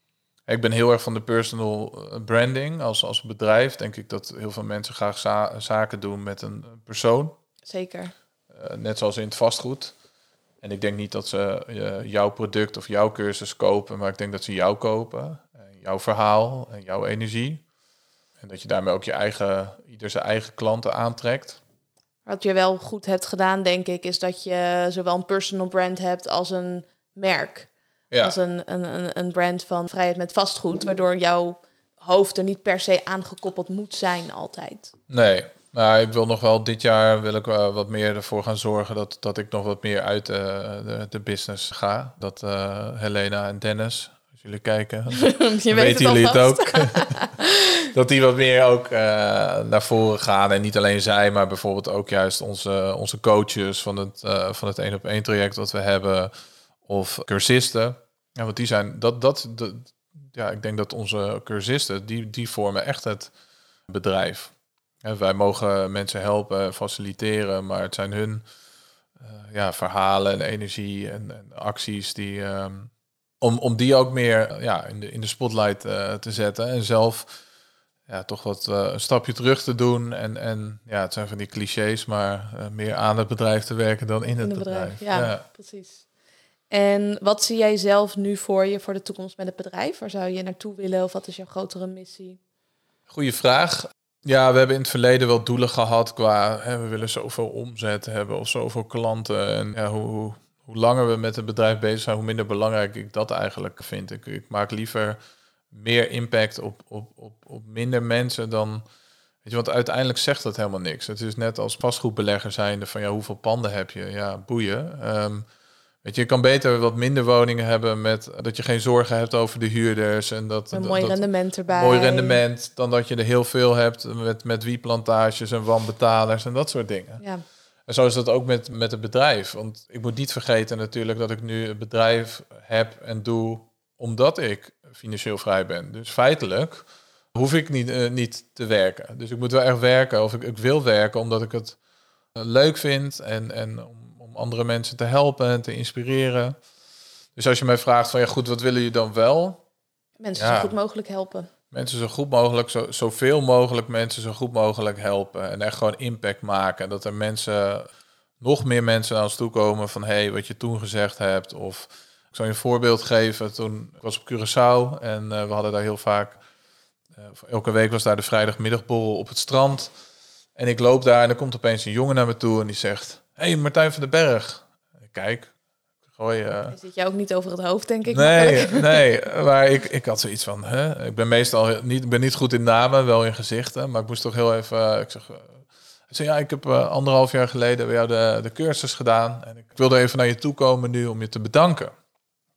ik ben heel erg van de personal branding als, als bedrijf. Denk ik dat heel veel mensen graag za zaken doen met een persoon. Zeker. Net zoals in het vastgoed. En ik denk niet dat ze uh, jouw product of jouw cursus kopen, maar ik denk dat ze jou kopen, en jouw verhaal en jouw energie. En dat je daarmee ook je eigen, ieder zijn eigen klanten aantrekt. Wat je wel goed hebt gedaan, denk ik, is dat je zowel een personal brand hebt als een merk. Ja. Als een, een, een brand van vrijheid met vastgoed, waardoor jouw hoofd er niet per se aangekoppeld moet zijn altijd. Nee, nou, ik wil nog wel dit jaar wil ik wat meer ervoor gaan zorgen dat, dat ik nog wat meer uit uh, de, de business ga. Dat uh, Helena en Dennis, als jullie kijken, Je weten jullie het ook. dat die wat meer ook uh, naar voren gaan. En niet alleen zij, maar bijvoorbeeld ook juist onze, onze coaches van het, van het één op één traject wat we hebben. Of cursisten. Ja, want die zijn, dat, dat, dat, ja, ik denk dat onze cursisten, die, die vormen echt het bedrijf wij mogen mensen helpen, faciliteren, maar het zijn hun uh, ja, verhalen en energie en, en acties die. Um, om, om die ook meer ja, in, de, in de spotlight uh, te zetten en zelf ja, toch wat uh, een stapje terug te doen. En, en ja, het zijn van die clichés, maar meer aan het bedrijf te werken dan in, in het bedrijf. bedrijf. Ja, ja, precies. En wat zie jij zelf nu voor je voor de toekomst met het bedrijf? Waar zou je naartoe willen of wat is jouw grotere missie? Goeie vraag. Ja, we hebben in het verleden wel doelen gehad qua hè, we willen zoveel omzet hebben of zoveel klanten. En ja, hoe, hoe langer we met het bedrijf bezig zijn, hoe minder belangrijk ik dat eigenlijk vind. Ik, maak liever meer impact op, op, op, op minder mensen dan. Weet je, want uiteindelijk zegt dat helemaal niks. Het is net als vastgoedbelegger zijnde van ja, hoeveel panden heb je? Ja, boeien. Um, Weet je, je kan beter wat minder woningen hebben met dat je geen zorgen hebt over de huurders en dat een mooi rendement erbij. Mooi rendement dan dat je er heel veel hebt met met wieplantages en wanbetalers en dat soort dingen. Ja. En zo is dat ook met met het bedrijf, want ik moet niet vergeten natuurlijk dat ik nu een bedrijf heb en doe omdat ik financieel vrij ben. Dus feitelijk hoef ik niet, uh, niet te werken. Dus ik moet wel echt werken of ik, ik wil werken omdat ik het uh, leuk vind en en andere mensen te helpen en te inspireren. Dus als je mij vraagt van ja goed, wat willen jullie dan wel? Mensen zo goed mogelijk helpen. Mensen zo goed mogelijk, zo, zoveel mogelijk mensen zo goed mogelijk helpen. En echt gewoon impact maken. Dat er mensen, nog meer mensen naar ons toe komen van hé, hey, wat je toen gezegd hebt. Of ik zal je een voorbeeld geven. Toen ik was op Curaçao en uh, we hadden daar heel vaak, uh, elke week was daar de vrijdagmiddagborrel op het strand. En ik loop daar en er komt opeens een jongen naar me toe en die zegt hey, Martijn van den Berg. Kijk, gooi... Uh... Zit jij ook niet over het hoofd, denk ik? Nee, nee maar ik, ik had zoiets van... Hè? Ik ben meestal niet, ben niet goed in namen, wel in gezichten. Maar ik moest toch heel even... Uh, ik zeg, uh, zei, ja, ik heb anderhalf jaar geleden bij jou de, de cursus gedaan. En ik wilde even naar je toe komen nu om je te bedanken.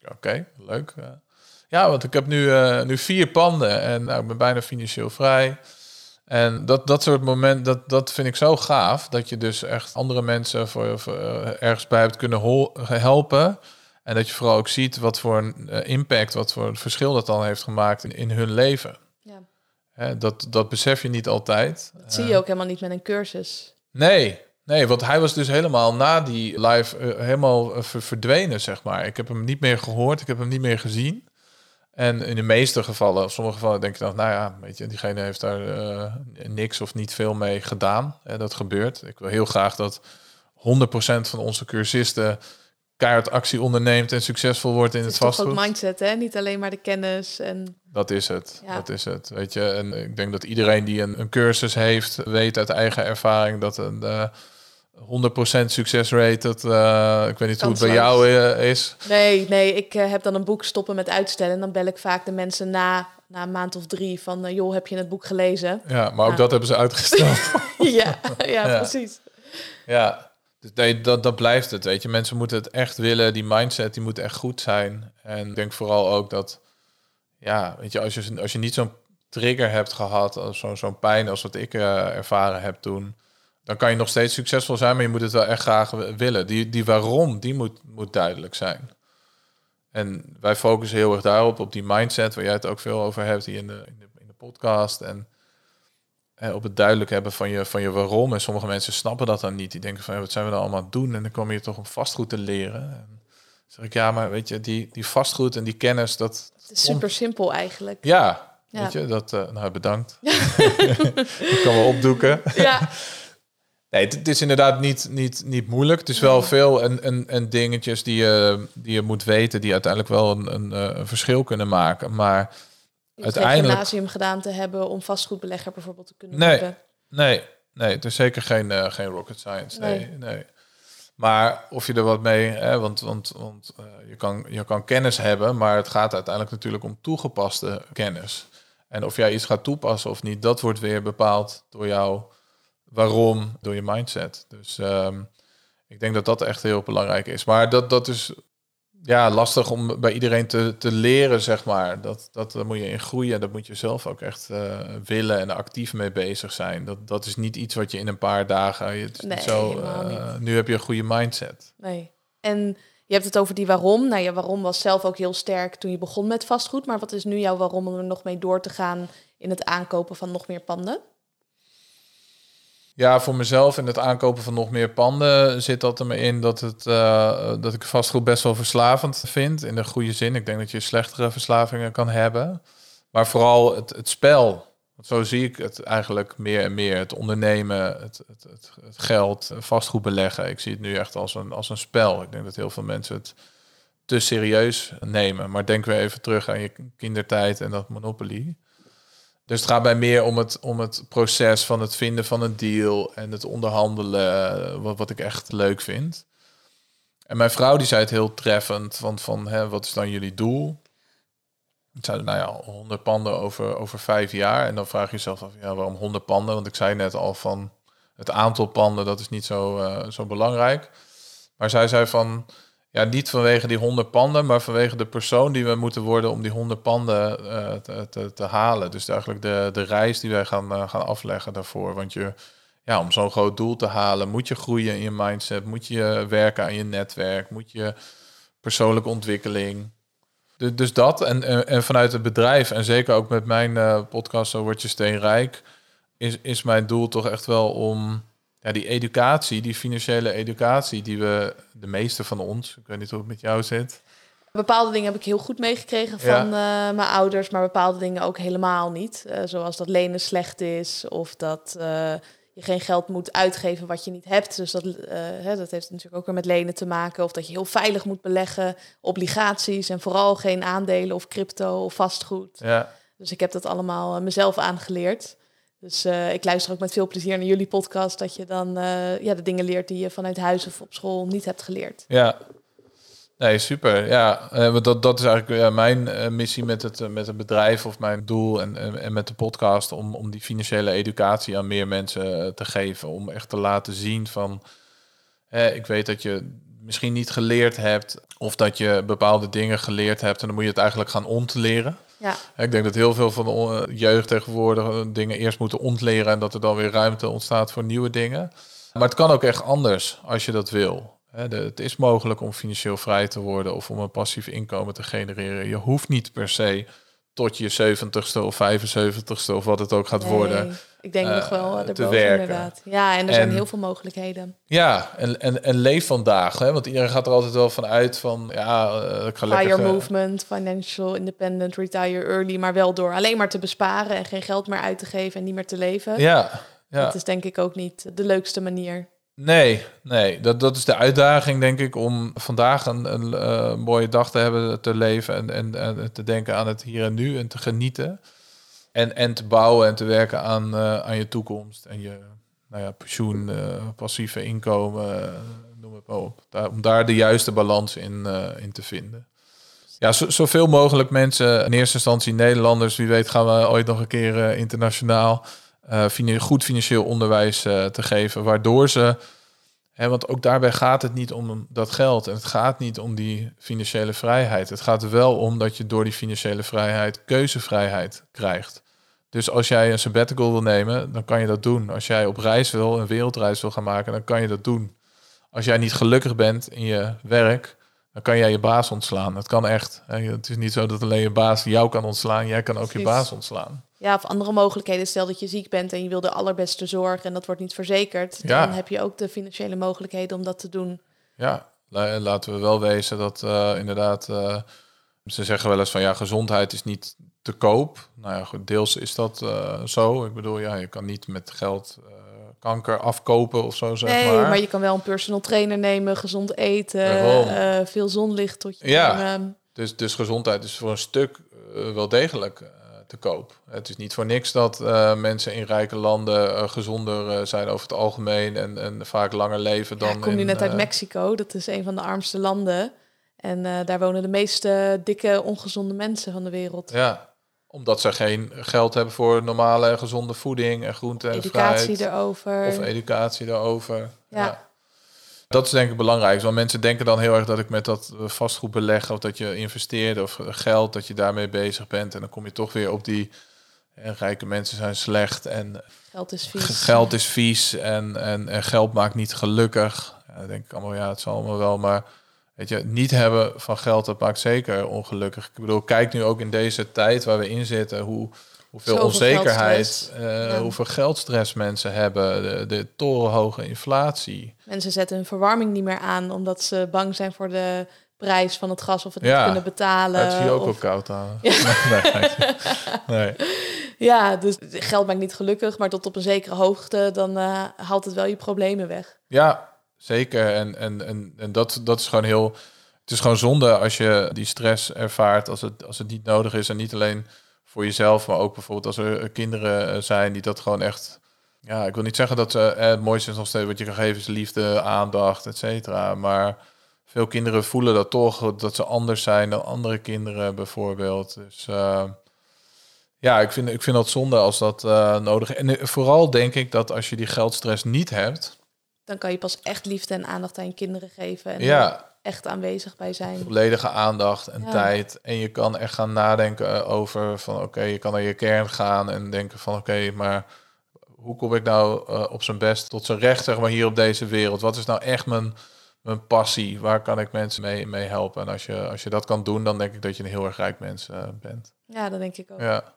Oké, leuk. ja, want ik heb nu, nu vier panden en nou, ik ben bijna financieel vrij. En dat, dat soort momenten, dat, dat vind ik zo gaaf. Dat je dus echt andere mensen voor, voor uh, ergens bij hebt kunnen helpen. En dat je vooral ook ziet wat voor een uh, impact, wat voor een verschil dat dan heeft gemaakt in, in hun leven. Ja. Hè, dat, dat besef je niet altijd. Dat zie je ook helemaal niet met een cursus. Nee, nee, want hij was dus helemaal na die live uh, helemaal verdwenen, zeg maar. Ik heb hem niet meer gehoord, ik heb hem niet meer gezien. En in de meeste gevallen, of sommige gevallen denk je dan, nou ja, weet je, diegene heeft daar uh, niks of niet veel mee gedaan. En dat gebeurt. Ik wil heel graag dat 100% van onze cursisten keihard actie onderneemt en succesvol wordt in het, het vastgoed. Het is ook mindset, hè? Niet alleen maar de kennis en... Dat is het, ja. dat is het, weet je. En ik denk dat iedereen die een, een cursus heeft, weet uit eigen ervaring dat een... Uh, 100% succesrate, dat, uh, ik weet niet hoe het bij jou uh, is. Nee, nee, ik uh, heb dan een boek stoppen met uitstellen. En dan bel ik vaak de mensen na, na een maand of drie van... joh, heb je het boek gelezen? Ja, maar ook dat hebben ze uitgesteld. ja, ja, ja, precies. Ja, dus nee, dat, dat blijft het, weet je. Mensen moeten het echt willen. Die mindset, die moet echt goed zijn. En ik denk vooral ook dat... Ja, weet je, als je, als je niet zo'n trigger hebt gehad... zo'n zo'n pijn als wat ik ervaren heb toen dan kan je nog steeds succesvol zijn, maar je moet het wel echt graag willen. Die, die waarom, die moet, moet duidelijk zijn. En wij focussen heel erg daarop, op die mindset, waar jij het ook veel over hebt hier in de, in de, in de podcast. En op het duidelijk hebben van je, van je waarom. En sommige mensen snappen dat dan niet. Die denken van, wat zijn we dan allemaal aan het doen? En dan kom je toch om vastgoed te leren. En zeg ik, ja, maar weet je, die, die vastgoed en die kennis, dat... Het is super simpel eigenlijk. Ja, weet je, dat... Uh, nou, bedankt. ik kan wel opdoeken. Ja. Nee, het, is inderdaad niet, niet, niet moeilijk. Het is wel veel en, en, en dingetjes die je, die je moet weten, die uiteindelijk wel een, een, eh, een verschil kunnen maken. Maar je uiteindelijk. Gymnasium gedaan te hebben om vastgoedbelegger bijvoorbeeld te kunnen nee, worden. Nee, nee, het is zeker geen, uh, geen rocket science. Nee, nee, Maar of je er wat mee, hè, want, want, want uh, je, kan, je kan kennis hebben, maar het gaat uiteindelijk natuurlijk om toegepaste kennis. En of jij iets gaat toepassen of niet, dat wordt weer bepaald door jou waarom door je mindset. Dus um, ik denk dat dat echt heel belangrijk is. Maar dat, dat is ja, lastig om bij iedereen te, te leren, zeg maar. Dat, dat, daar moet je in groeien. Dat moet je zelf ook echt uh, willen en actief mee bezig zijn. Dat, dat is niet iets wat je in een paar dagen... Het is nee, niet zo, uh, nu heb je een goede mindset. Nee. En je hebt het over die waarom. Nou, je waarom was zelf ook heel sterk toen je begon met vastgoed. Maar wat is nu jouw waarom om er nog mee door te gaan in het aankopen van nog meer panden? Ja, voor mezelf in het aankopen van nog meer panden zit dat er me in dat, het, uh, dat ik vastgoed best wel verslavend vind. In de goede zin. Ik denk dat je slechtere verslavingen kan hebben. Maar vooral het, het spel. Zo zie ik het eigenlijk meer en meer. Het ondernemen, het, het, het, het geld, vastgoed beleggen. Ik zie het nu echt als een, als een spel. Ik denk dat heel veel mensen het te serieus nemen. Maar denk weer even terug aan je kindertijd en dat Monopoly. Dus het gaat bij meer om het, om het proces van het vinden van een deal en het onderhandelen, eh, wat, wat ik echt leuk vind. En mijn vrouw die zei het heel treffend, want van hè, wat is dan jullie doel? Ik zei, nou ja, 100 panden over, over vijf jaar. En dan vraag je jezelf af, ja, waarom 100 panden? Want ik zei net al van het aantal panden, dat is niet zo, uh, zo belangrijk. Maar zij zei van, ja, niet vanwege die honderd panden, maar vanwege de persoon die we moeten worden om die honderd panden uh, te, te, te, halen. Dus eigenlijk de, de reis die wij gaan, uh, gaan afleggen daarvoor. Want je, ja, om zo'n groot doel te halen, moet je groeien in je mindset, moet je werken aan je netwerk, moet je persoonlijke ontwikkeling. Dus, dat en, en, vanuit het bedrijf en zeker ook met mijn uh, podcast Zo Word Je Steenrijk, is, is mijn doel toch echt wel om ja, die educatie, die financiële educatie die we, de meeste van ons, ik weet niet hoe het met jou zit. Bepaalde dingen heb ik heel goed meegekregen van uh, mijn ouders, maar bepaalde dingen ook helemaal niet. Uh, zoals dat lenen slecht is of dat uh, je geen geld moet uitgeven wat je niet hebt. Dus dat, hè, dat heeft natuurlijk ook weer met lenen te maken. Of dat je heel veilig moet beleggen, obligaties en vooral geen aandelen of crypto of vastgoed. Ja. Dus ik heb dat allemaal mezelf aangeleerd. Dus uh, ik luister ook met veel plezier naar jullie podcast, dat je dan uh, ja, de dingen leert die je vanuit huis of op school niet hebt geleerd. Ja, nee, super. Ja, uh, dat, dat is eigenlijk mijn missie met het, met het bedrijf of mijn doel en, en, en, met de podcast om, om die financiële educatie aan meer mensen te geven. Om echt te laten zien van, ik weet dat je misschien niet geleerd hebt of dat je bepaalde dingen geleerd hebt en dan moet je het eigenlijk gaan ontleren. Ja. Ik denk dat heel veel van de jeugd tegenwoordig dingen eerst moeten ontleren en dat er dan weer ruimte ontstaat voor nieuwe dingen. Maar het kan ook echt anders als je dat wil. Het is mogelijk om financieel vrij te worden of om een passief inkomen te genereren. Je hoeft niet per se tot je 70ste of 75ste of wat het ook gaat worden ik denk nog wel uh, te werken. inderdaad. Ja, en er zijn heel veel mogelijkheden. Ja, en, en, en leef vandaag. Hè? Want iedereen gaat er altijd wel van uit van... ja, uh, ik ga Fire lekker... movement, financial independent, retire early... maar wel door alleen maar te besparen... en geen geld meer uit te geven en niet meer te leven. Ja, ja. Dat is denk ik ook niet de leukste manier. Nee, nee. Dat, dat is de uitdaging, denk ik, om vandaag een, een uh, mooie dag te hebben, te leven en, en, en te denken aan het hier en nu en te genieten. En, en te bouwen en te werken aan, uh, aan je toekomst en je, nou ja, pensioen, uh, passieve inkomen, noem het maar op. Daar, om daar de juiste balans in, in te vinden. Ja, zo, zoveel mogelijk mensen, in eerste instantie Nederlanders, wie weet gaan we ooit nog een keer internationaal, goed financieel onderwijs te geven, waardoor ze want ook daarbij gaat het niet om dat geld en het gaat niet om die financiële vrijheid. Het gaat wel om dat je door die financiële vrijheid keuzevrijheid krijgt. Dus als jij een sabbatical wil nemen, dan kan je dat doen. Als jij op reis wil, een wereldreis wil gaan maken, dan kan je dat doen. Als jij niet gelukkig bent in je werk, dan kan jij je baas ontslaan. Het kan echt. Het is niet zo dat alleen je baas jou kan ontslaan, jij kan ook je baas ontslaan. Ja, of andere mogelijkheden. Stel dat je ziek bent en je wil de allerbeste zorg en dat wordt niet verzekerd. Ja. Dan heb je ook de financiële mogelijkheden om dat te doen. Ja, laten we wel wezen dat uh, inderdaad... Uh, ze zeggen wel eens van ja, gezondheid is niet te koop. Nou ja, goed, deels is dat uh, zo. Ik bedoel, ja, je kan niet met geld kanker afkopen of zo, zeg nee, maar. maar je kan wel een personal trainer nemen, gezond eten, veel zonlicht tot je Ja, dus, dus gezondheid is voor een stuk wel degelijk te koop. Het is niet voor niks dat mensen in rijke landen gezonder zijn over het algemeen en, en vaak langer leven dan. Ja, ik kom nu net uit Mexico, dat is een van de armste landen. En daar wonen de meeste dikke, ongezonde mensen van de wereld. Ja, omdat ze geen geld hebben voor normale gezonde voeding en groente en educatie erover. Of educatie erover. ja. Dat is denk ik belangrijk. Want mensen denken dan heel erg dat ik met dat eh, vastgoed beleg of dat je investeert of geld, dat je daarmee bezig bent. En dan kom je toch weer op die en rijke mensen zijn slecht en geld is vies. Geld is vies en, en, en geld maakt niet gelukkig. Ja, dan denk ik allemaal, ja, het zal allemaal wel, maar weet je, niet hebben van geld, dat maakt zeker ongelukkig. Ik bedoel, kijk nu ook in deze tijd waar we in zitten, hoe hoeveel onzekerheid, uh, hoeveel geldstress mensen hebben, de, de torenhoge inflatie. Mensen zetten hun verwarming niet meer aan omdat ze bang zijn voor de prijs van het gas of het niet kunnen betalen. Het is hier ook of... koud aan. Ja. nee, nee. ja, dus geld maakt niet gelukkig, maar tot op een zekere hoogte dan uh, haalt het wel je problemen weg. Ja, zeker. En, en, en, en dat, dat is gewoon heel. Het is gewoon zonde als je die stress ervaart als het, als het niet nodig is en niet alleen voor jezelf, maar ook bijvoorbeeld als er eh, kinderen eh, zijn die dat gewoon echt. Ja, ik wil niet zeggen dat ze eh, het mooiste is nog steeds wat je kan geven is liefde, aandacht, et cetera. Maar veel kinderen voelen dat toch, dat ze anders zijn dan andere kinderen bijvoorbeeld. Dus ja, ik vind, ik vind dat zonde als dat nodig is. En vooral denk ik dat als je die geldstress niet hebt... Dan kan je pas echt liefde en aandacht aan je kinderen geven. En ja, echt aanwezig bij zijn. Volledige aandacht en tijd. En je kan echt gaan nadenken eh, over van oké, je kan naar je kern gaan en denken van oké, maar hoe kom ik nou uh, op zijn best tot zijn recht, zeg maar, hier op deze wereld? Wat is nou echt mijn, mijn passie? Waar kan ik mensen mee, mee helpen? En als je, als je dat kan doen, dan denk ik dat je een heel erg rijk mens uh, bent. Ja, dat denk ik ook. Ja.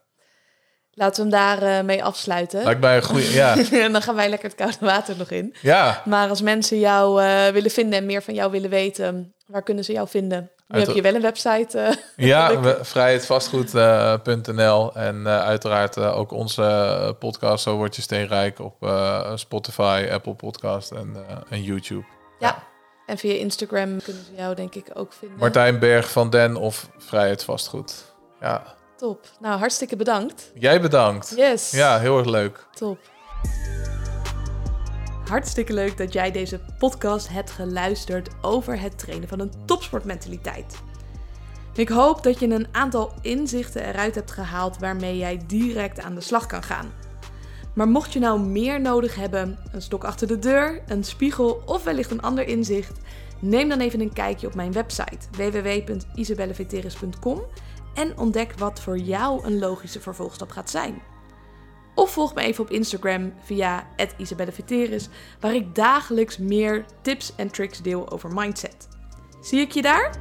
Laten we hem daar uh, mee afsluiten. Lijkt mij een goede, ja. en dan gaan wij lekker het koude water nog in. Ja. Maar als mensen jou uh, willen vinden en meer van jou willen weten, waar kunnen ze jou vinden? Nu heb je wel een website. Uh, ja, vrijheidvastgoed.nl en uiteraard ook onze podcast, Zo Word Je Steenrijk, op Spotify, Apple Podcast en, en YouTube. Ja. ja. en via Instagram kunnen ze jou denk ik ook vinden. Martijn Berg van Den of Vrijheid Vastgoed. Ja. Top. Nou, hartstikke bedankt. Jij bedankt. Yes. Ja, heel erg leuk. Top. Hartstikke leuk dat jij deze podcast hebt geluisterd over het trainen van een topsportmentaliteit. Ik hoop dat je een aantal inzichten eruit hebt gehaald waarmee jij direct aan de slag kan gaan. Maar mocht je nou meer nodig hebben, een stok achter de deur, een spiegel of wellicht een ander inzicht, neem dan even een kijkje op mijn website www.isabelleveteris.com en ontdek wat voor jou een logische vervolgstap gaat zijn. Of volg me even op Instagram via @isabelleveteris, waar ik dagelijks meer tips en tricks deel over mindset. Zie ik je daar?